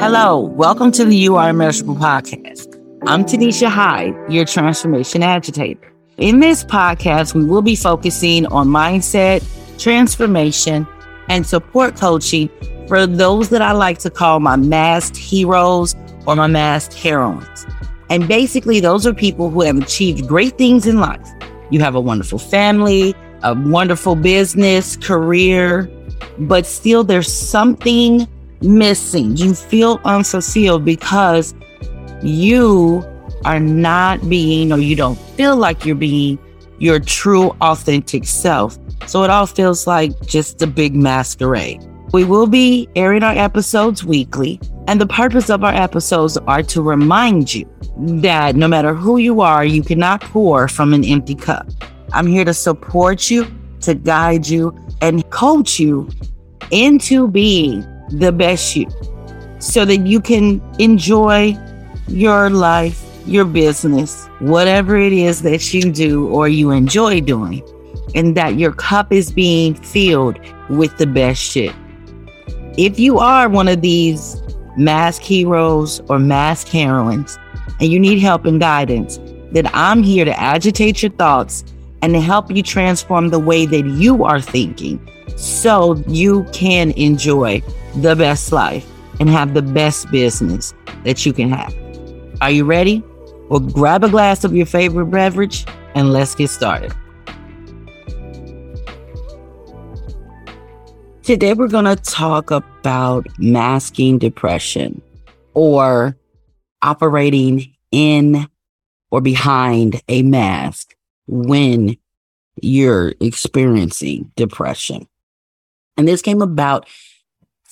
Hello, welcome to the You Are Immeasurable podcast. I'm Tonesha Hyde, your transformation agitator. In this podcast, we will be focusing on mindset, transformation, and support coaching for those that I like to call my masked heroes or my masked heroines. And basically, those are people who have achieved great things in life. You have a wonderful family, a wonderful business, career, but still there's something missing. You feel unfulfilled because you are not being, or you don't feel like you're being your true, authentic self. So it all feels like just a big masquerade. We will be airing our episodes weekly, and the purpose of our episodes are to remind you that no matter who you are, you cannot pour from an empty cup. I'm here to support you, to guide you, and coach you into being the best you so that you can enjoy your life, your business, whatever it is that you do or you enjoy doing, and that your cup is being filled with the best shit. If you are one of these mask heroes or mask heroines and you need help and guidance, then I'm here to agitate your thoughts and to help you transform the way that you are thinking so you can enjoy the best life and have the best business that you can have. Are you ready? Well, grab a glass of your favorite beverage and let's get started. Today, we're going to talk about masking depression or operating in or behind a mask when you're experiencing depression. And this came about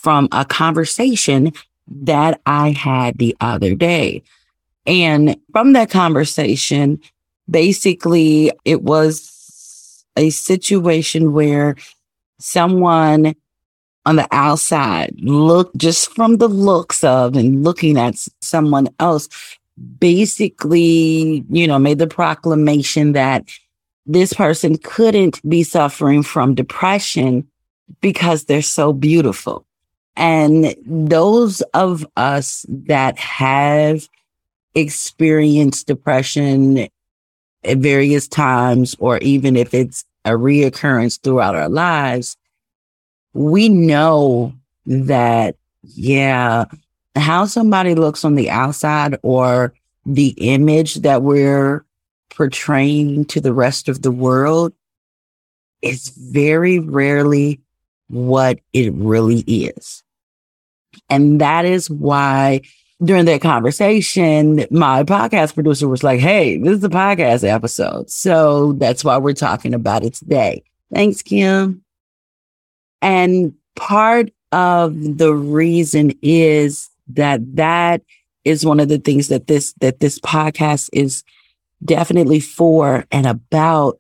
from a conversation that I had the other day. And from that conversation, basically, it was a situation where someone on the outside, look just from the looks of and looking at someone else, basically, you know, made the proclamation that this person couldn't be suffering from depression because they're so beautiful. And those of us that have experienced depression at various times, or even if it's a reoccurrence throughout our lives, we know that, yeah, how somebody looks on the outside or the image that we're portraying to the rest of the world is very rarely what it really is. And that is why during that conversation, my podcast producer was like, Hey, this is a podcast episode. So that's why we're talking about it today. Thanks, Kim. And part of the reason is that that is one of the things that this, that this podcast is definitely for and about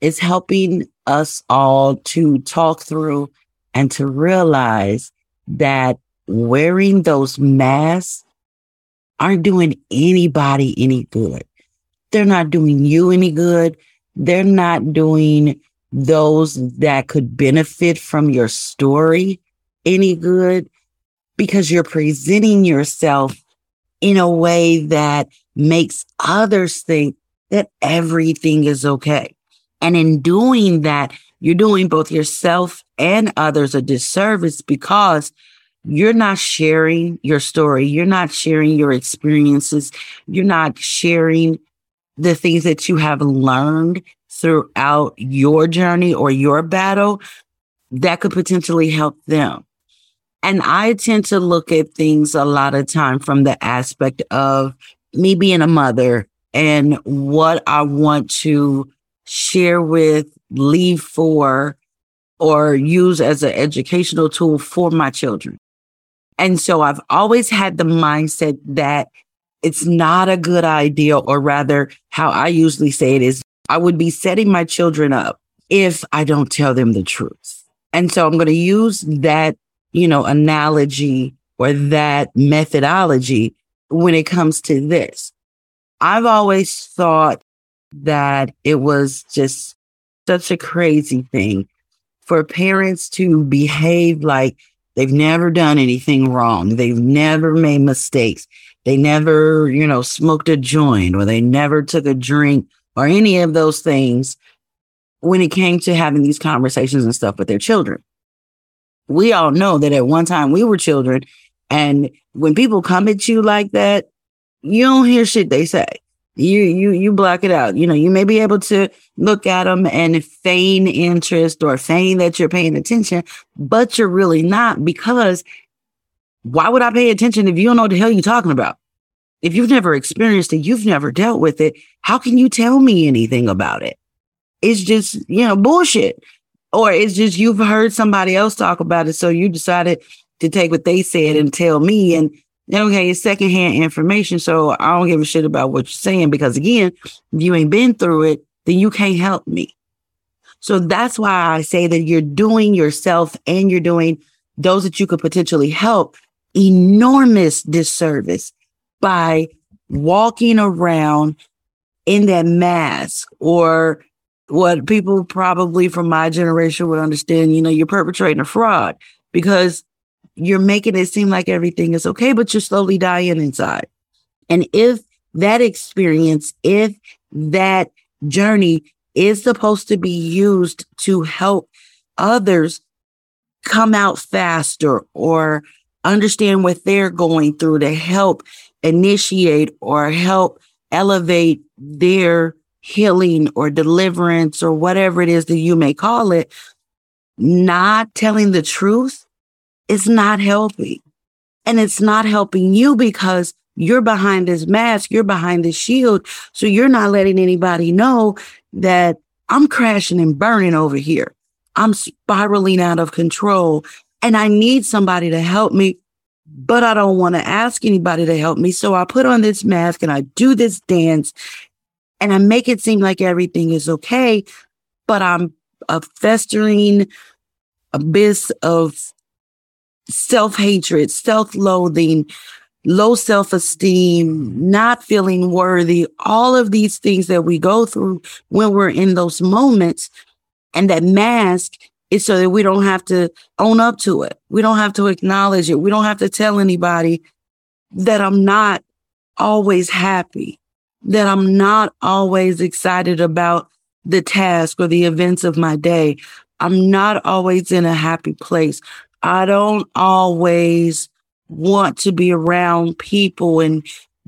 is helping us all to talk through and to realize that wearing those masks aren't doing anybody any good. They're not doing you any good. They're not doing those that could benefit from your story any good because you're presenting yourself in a way that makes others think that everything is okay. And in doing that, you're doing both yourself and others a disservice because you're not sharing your story. You're not sharing your experiences. You're not sharing the things that you have learned throughout your journey or your battle that could potentially help them. And I tend to look at things a lot of time from the aspect of me being a mother and what I want to share with, leave for, or use as an educational tool for my children. And so I've always had the mindset that it's not a good idea, or rather, how I usually say it is I would be setting my children up if I don't tell them the truth. And so I'm going to use that, you know, analogy or that methodology when it comes to this. I've always thought that it was just such a crazy thing for parents to behave like They've never done anything wrong. They've never made mistakes. They never, you know, smoked a joint or they never took a drink or any of those things when it came to having these conversations and stuff with their children. We all know that at one time we were children. And when people come at you like that, you don't hear shit they say. You you you block it out. You know, you may be able to look at them and feign interest or feign that you're paying attention, but you're really not because why would I pay attention if you don't know what the hell you're talking about? If you've never experienced it, you've never dealt with it, how can you tell me anything about it? It's just, you know, bullshit. Or it's just you've heard somebody else talk about it. So you decided to take what they said and tell me. And okay, it's secondhand information. So I don't give a shit about what you're saying because again, if you ain't been through it, then you can't help me. So that's why I say that you're doing yourself and you're doing those that you could potentially help enormous disservice by walking around in that mask or what people probably from my generation would understand, you know, you're perpetrating a fraud because you're making it seem like everything is okay, but you're slowly dying inside. And if that experience, if that journey is supposed to be used to help others come out faster or understand what they're going through to help initiate or help elevate their healing or deliverance or whatever it is that you may call it, not telling the truth is not helping. And it's not helping you because you're behind this mask, you're behind this shield. So you're not letting anybody know that I'm crashing and burning over here. I'm spiraling out of control and I need somebody to help me, but I don't want to ask anybody to help me. So I put on this mask and I do this dance and I make it seem like everything is okay, but I'm a festering abyss of self hatred, self loathing, low self esteem, not feeling worthy, all of these things that we go through when we're in those moments. And that mask is so that we don't have to own up to it. We don't have to acknowledge it. We don't have to tell anybody that I'm not always happy, that I'm not always excited about the task or the events of my day. I'm not always in a happy place. I don't always want to be around people and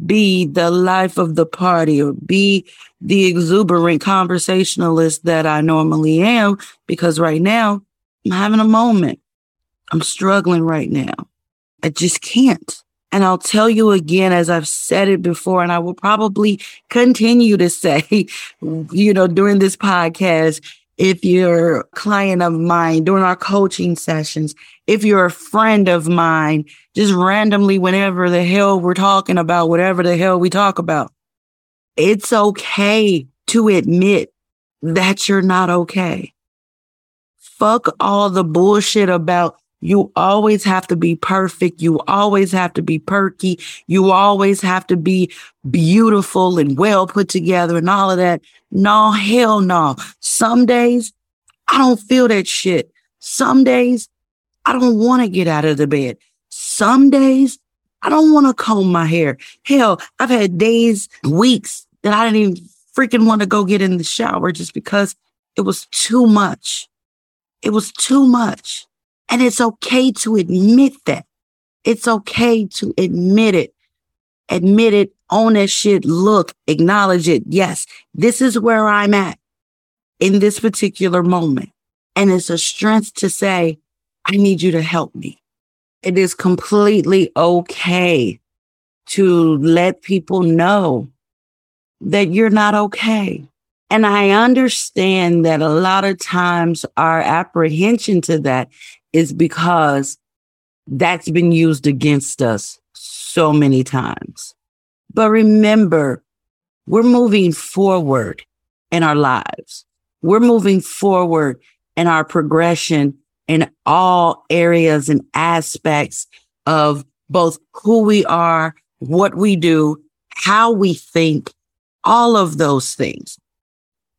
be the life of the party or be the exuberant conversationalist that I normally am because right now I'm having a moment. I'm struggling right now. I just can't. And I'll tell you again, as I've said it before, and I will probably continue to say, you know, during this podcast, if you're a client of mine during our coaching sessions, if you're a friend of mine, just randomly, whenever the hell we're talking about, whatever the hell we talk about, it's okay to admit that you're not okay. Fuck all the bullshit about you always have to be perfect. You always have to be perky. You always have to be beautiful and well put together and all of that. No, hell no. Some days I don't feel that shit. Some days I don't want to get out of the bed. Some days I don't want to comb my hair. Hell, I've had days, weeks that I didn't even freaking want to go get in the shower just because it was too much. It was too much. And it's okay to admit that. It's okay to admit it. Admit it, own that shit, look, acknowledge it. Yes, this is where I'm at in this particular moment. And it's a strength to say, I need you to help me. It is completely okay to let people know that you're not okay. And I understand that a lot of times our apprehension to that is because that's been used against us so many times. But remember, we're moving forward in our lives. We're moving forward in our progression in all areas and aspects of both who we are, what we do, how we think, all of those things.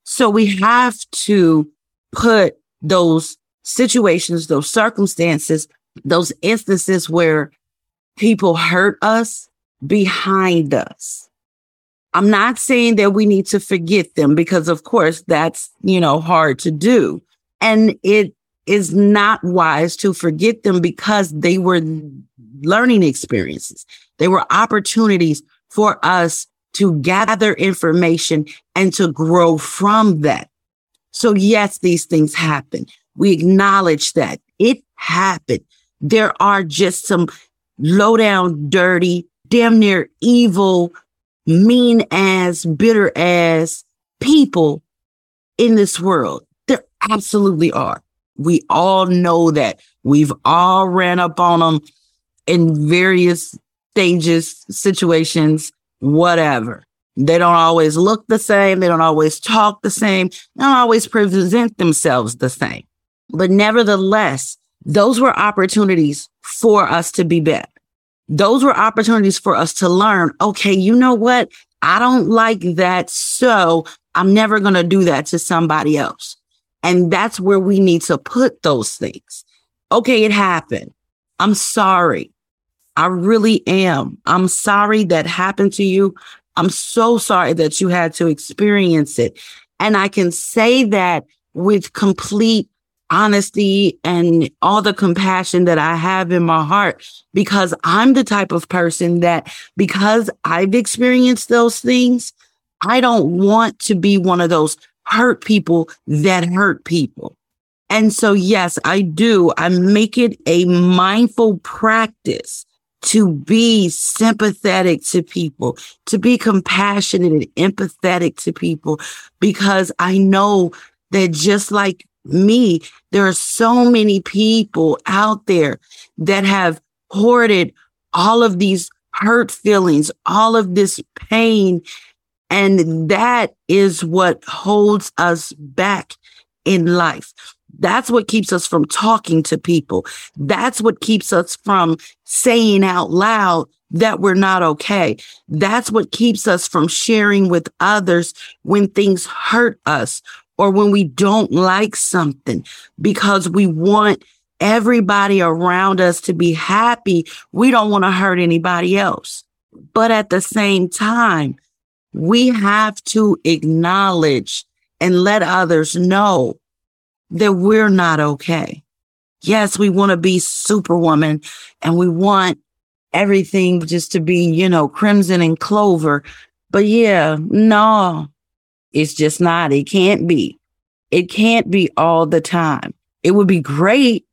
So we have to put those situations, those circumstances those instances where people hurt us behind us. I'm not saying that we need to forget them because of course that's, you know, hard to do. And it is not wise to forget them because they were learning experiences. They were opportunities for us to gather information and to grow from that. So yes, these things happen. We acknowledge that it happened. There are just some low down, dirty, damn near evil, mean ass, bitter ass people in this world. There absolutely are. We all know that. We've all ran up on them in various stages, situations, whatever. They don't always look the same. They don't always talk the same. They don't always present themselves the same. But nevertheless, those were opportunities for us to be better. Those were opportunities for us to learn, okay, you know what? I don't like that. So I'm never going to do that to somebody else. And that's where we need to put those things. Okay, it happened. I'm sorry. I really am. I'm sorry that happened to you. I'm so sorry that you had to experience it. And I can say that with complete honesty and all the compassion that I have in my heart because I'm the type of person that because I've experienced those things, I don't want to be one of those hurt people that hurt people. And so, yes, I do. I make it a mindful practice to be sympathetic to people, to be compassionate and empathetic to people, because I know that just like me, there are so many people out there that have hoarded all of these hurt feelings, all of this pain. And that is what holds us back in life. That's what keeps us from talking to people. That's what keeps us from saying out loud that we're not okay. That's what keeps us from sharing with others when things hurt us or when we don't like something because we want everybody around us to be happy. We don't want to hurt anybody else. But at the same time, we have to acknowledge and let others know that we're not okay. Yes, we want to be superwoman and we want everything just to be, you know, crimson and clover. But yeah, no, it's just not. It can't be. It can't be all the time. It would be great.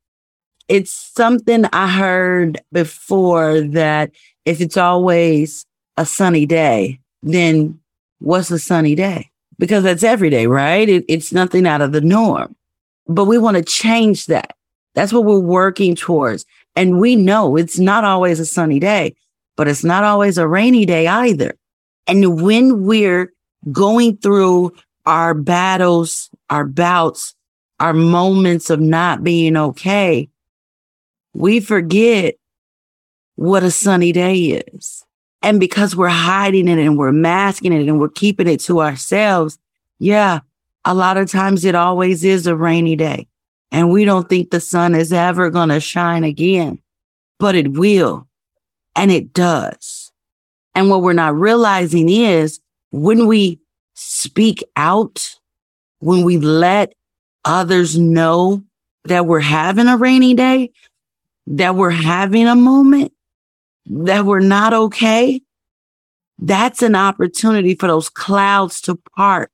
It's something I heard before that if it's always a sunny day, then what's a sunny day? Because that's every day, right? It, it's nothing out of the norm but we want to change that. That's what we're working towards. And we know it's not always a sunny day, but it's not always a rainy day either. And when we're going through our battles, our bouts, our moments of not being okay, we forget what a sunny day is. And because we're hiding it and we're masking it and we're keeping it to ourselves, yeah, a lot of times it always is a rainy day and we don't think the sun is ever going to shine again, but it will. And it does. And what we're not realizing is when we speak out, when we let others know that we're having a rainy day, that we're having a moment, that we're not okay, that's an opportunity for those clouds to part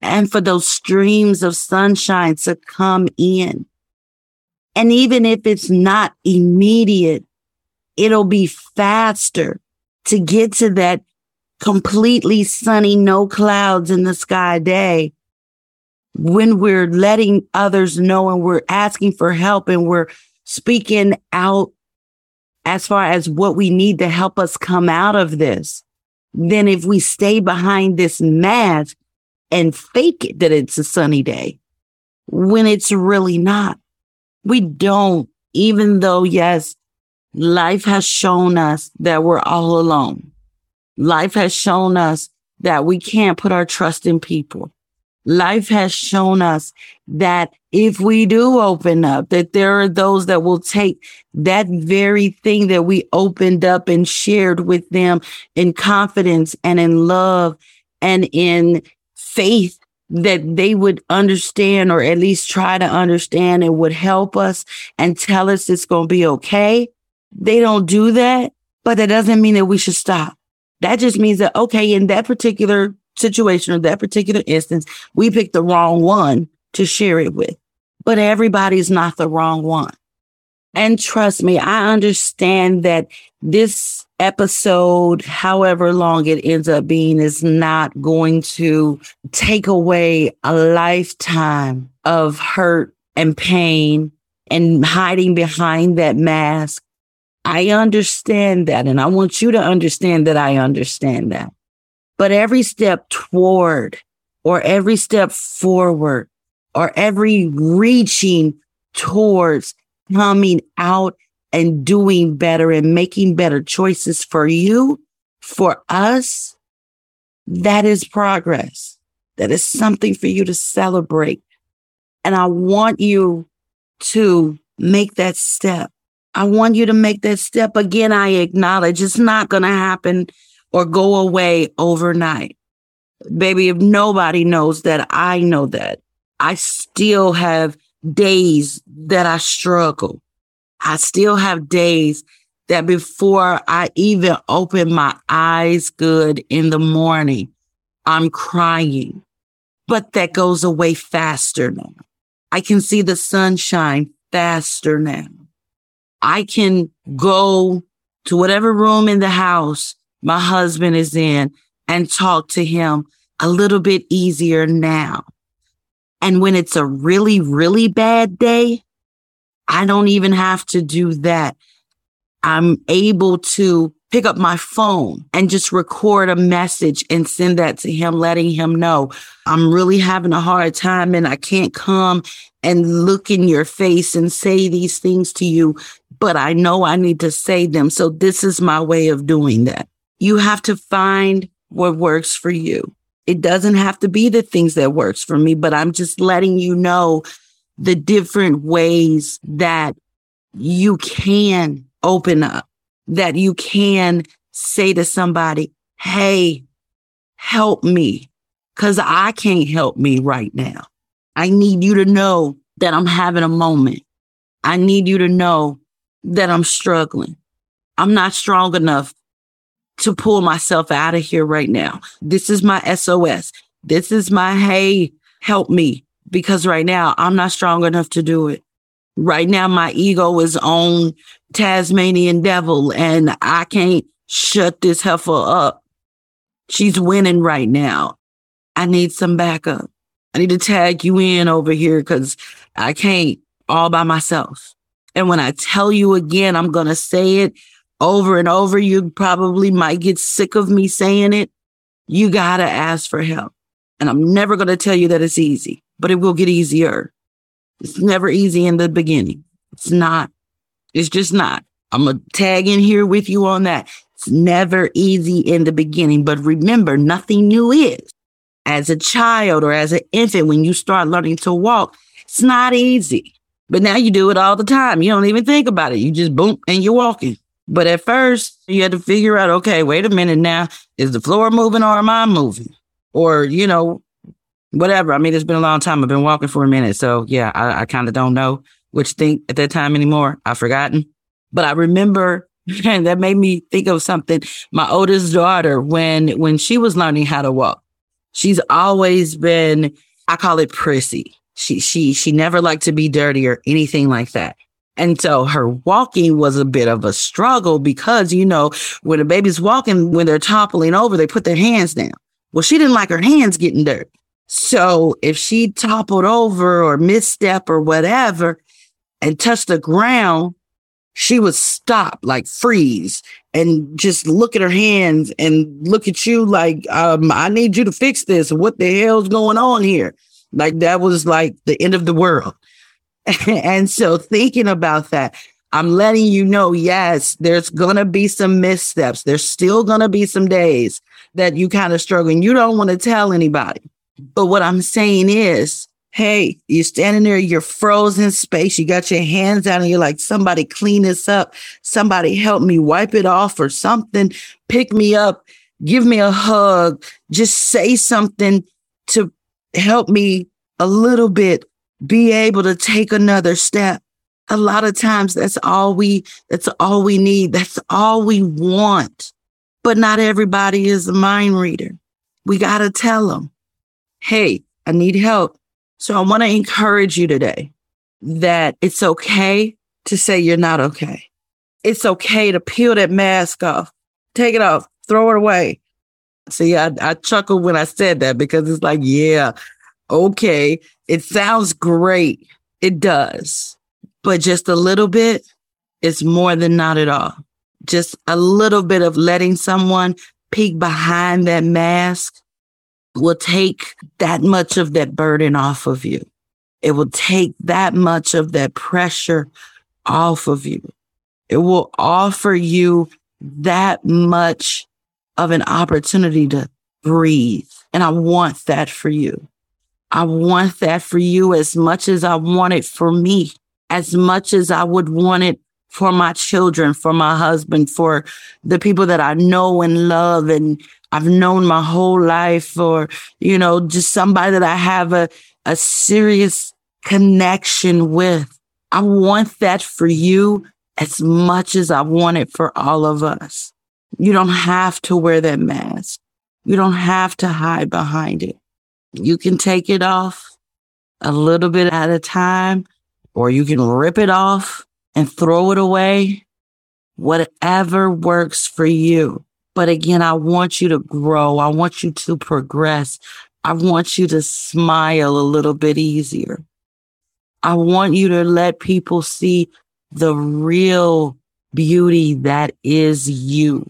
and for those streams of sunshine to come in. And even if it's not immediate, it'll be faster to get to that completely sunny, no clouds in the sky day when we're letting others know and we're asking for help and we're speaking out as far as what we need to help us come out of this. Then if we stay behind this mask, and fake it that it's a sunny day when it's really not. We don't, even though, yes, life has shown us that we're all alone. Life has shown us that we can't put our trust in people. life has shown us that if we do open up, that there are those that will take that very thing that we opened up and shared with them in confidence and in love and in faith that they would understand or at least try to understand and would help us and tell us it's going to be okay. They don't do that, but that doesn't mean that we should stop. That just means that, okay, in that particular situation or that particular instance, we picked the wrong one to share it with, but everybody's not the wrong one. And trust me, I understand that this episode, however long it ends up being, is not going to take away a lifetime of hurt and pain and hiding behind that mask. I understand that. And I want you to understand that I understand that. But every step toward or every step forward or every reaching towards coming out and doing better and making better choices for you, for us, that is progress. That is something for you to celebrate. And I want you to make that step. I want you to make that step. Again, I acknowledge it's not going to happen or go away overnight. Baby, if nobody knows that, I know that. I still have days that I struggle. I still have days that before I even open my eyes good in the morning, I'm crying. But that goes away faster now. I can see the sunshine faster now. I can go to whatever room in the house my husband is in and talk to him a little bit easier now. And when it's a really, really bad day, I don't even have to do that. I'm able to pick up my phone and just record a message and send that to him, letting him know I'm really having a hard time and I can't come and look in your face and say these things to you, but I know I need to say them. So this is my way of doing that. You have to find what works for you. It doesn't have to be the things that works for me, but I'm just letting you know the different ways that you can open up, that you can say to somebody, Hey, help me. Cause I can't help me right now. I need you to know that I'm having a moment. I need you to know that I'm struggling. I'm not strong enough to pull myself out of here right now. This is my SOS. This is my, hey, help me. Because right now I'm not strong enough to do it. Right now, my ego is on Tasmanian devil and I can't shut this heifer up. She's winning right now. I need some backup. I need to tag you in over here because I can't all by myself. And when I tell you again, I'm going to say it over and over. You probably might get sick of me saying it. You got to ask for help. And I'm never going to tell you that it's easy, but it will get easier. It's never easy in the beginning. It's not. It's just not. I'm going to tag in here with you on that. It's never easy in the beginning, but remember, nothing new is. As a child or as an infant, when you start learning to walk, it's not easy. But now you do it all the time. You don't even think about it. You just boom and you're walking. But at first, you had to figure out, okay, wait a minute now, is the floor moving or am I moving? Or, you know, whatever. I mean, it's been a long time. I've been walking for a minute. So yeah, I, I kind of don't know which thing at that time anymore. I've forgotten. But I remember and that made me think of something. My oldest daughter, when when she was learning how to walk, she's always been, I call it prissy. She she she never liked to be dirty or anything like that. And so her walking was a bit of a struggle because, you know, when a baby's walking, when they're toppling over, they put their hands down. Well, she didn't like her hands getting dirty. So if she toppled over or misstep or whatever and touched the ground, she would stop, like freeze and just look at her hands and look at you like, um, I need you to fix this. What the hell's going on here? Like that was like the end of the world. and so thinking about that, I'm letting you know, yes, there's going to be some missteps. There's still going to be some days that you kind of struggle and you don't want to tell anybody. But what I'm saying is, hey, you're standing there, you're frozen space, you got your hands out, and you're like, somebody clean this up. Somebody help me wipe it off or something. Pick me up, give me a hug, just say something to help me a little bit be able to take another step. A lot of times that's all we, that's all we need. That's all we want. But not everybody is a mind reader. We got to tell them, Hey, I need help. So I want to encourage you today that it's okay to say you're not okay. It's okay to peel that mask off, take it off, throw it away. See, I, I chuckled when I said that because it's like, yeah, okay, it sounds great. It does. But just a little bit is more than not at all. Just a little bit of letting someone peek behind that mask will take that much of that burden off of you. It will take that much of that pressure off of you. It will offer you that much of an opportunity to breathe. And I want that for you. I want that for you as much as I want it for me, as much as I would want it for my children, for my husband, for the people that I know and love and I've known my whole life, or, you know, just somebody that I have a, a serious connection with. I want that for you as much as I want it for all of us. You don't have to wear that mask. You don't have to hide behind it. You can take it off a little bit at a time, or you can rip it off and throw it away. Whatever works for you. But again, I want you to grow. I want you to progress. I want you to smile a little bit easier. I want you to let people see the real beauty that is you.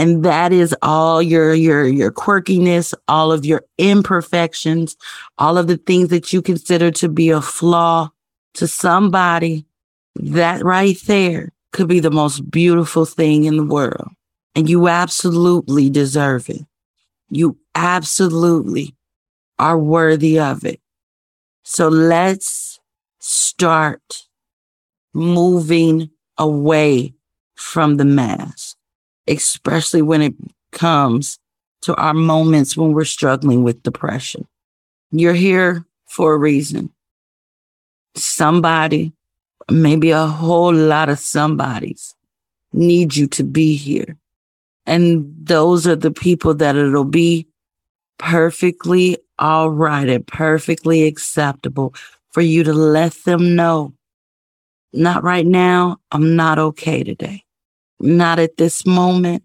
And that is all your, your, your quirkiness, all of your imperfections, all of the things that you consider to be a flaw to somebody. That right there could be the most beautiful thing in the world. And you absolutely deserve it. You absolutely are worthy of it. So let's start moving away from the mask, especially when it comes to our moments when we're struggling with depression. You're here for a reason. Somebody, maybe a whole lot of somebodies need you to be here. And those are the people that it'll be perfectly all right and perfectly acceptable for you to let them know. Not right now. I'm not okay today. Not at this moment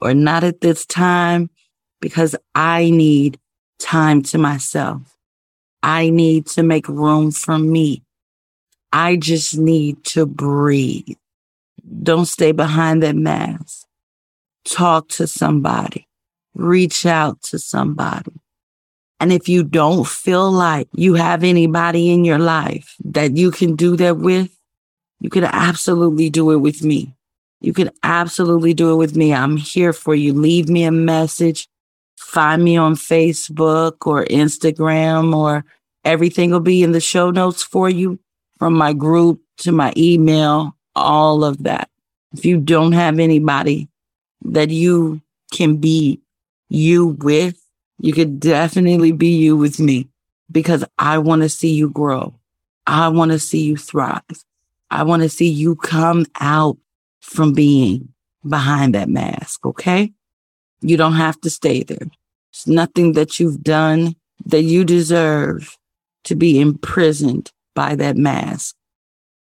or not at this time because I need time to myself. I need to make room for me. I just need to breathe. Don't stay behind that mask talk to somebody, reach out to somebody. And if you don't feel like you have anybody in your life that you can do that with, you can absolutely do it with me. You can absolutely do it with me. I'm here for you. Leave me a message. Find me on Facebook or Instagram or everything will be in the show notes for you from my group to my email, all of that. If you don't have anybody that you can be you with, you could definitely be you with me because I want to see you grow. I want to see you thrive. I want to see you come out from being behind that mask. Okay. You don't have to stay there. It's nothing that you've done that you deserve to be imprisoned by that mask.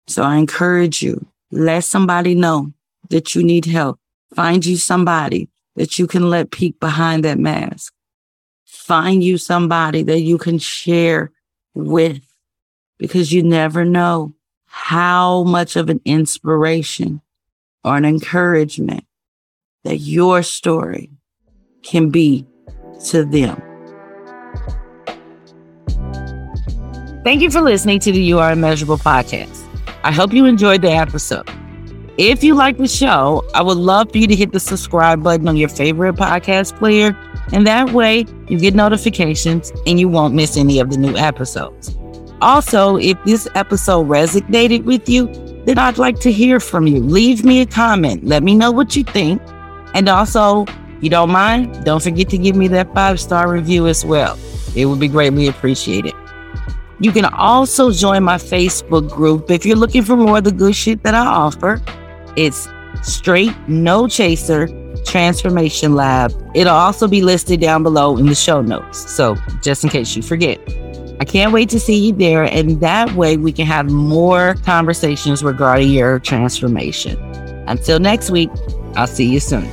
So I encourage you, let somebody know that you need help. Find you somebody that you can let peek behind that mask. Find you somebody that you can share with because you never know how much of an inspiration or an encouragement that your story can be to them. Thank you for listening to the You Are Immeasurable podcast. I hope you enjoyed the episode. If you like the show, I would love for you to hit the subscribe button on your favorite podcast player And that way you get notifications and you won't miss any of the new episodes. Also, if this episode resonated with you, I'd like to hear from you. Leave me a comment. Let me know what you think. And also, you don't mind, don't forget to give me that five star review as well. It would be greatly appreciated. You can also join my Facebook group if you're looking for more of the good shit that I offer. It's Straight No Chaser Transformation Lab. It'll also be listed down below in the show notes. So, just in case you forget. I can't wait to see you there. And that way we can have more conversations regarding your transformation. Until next week, I'll see you soon.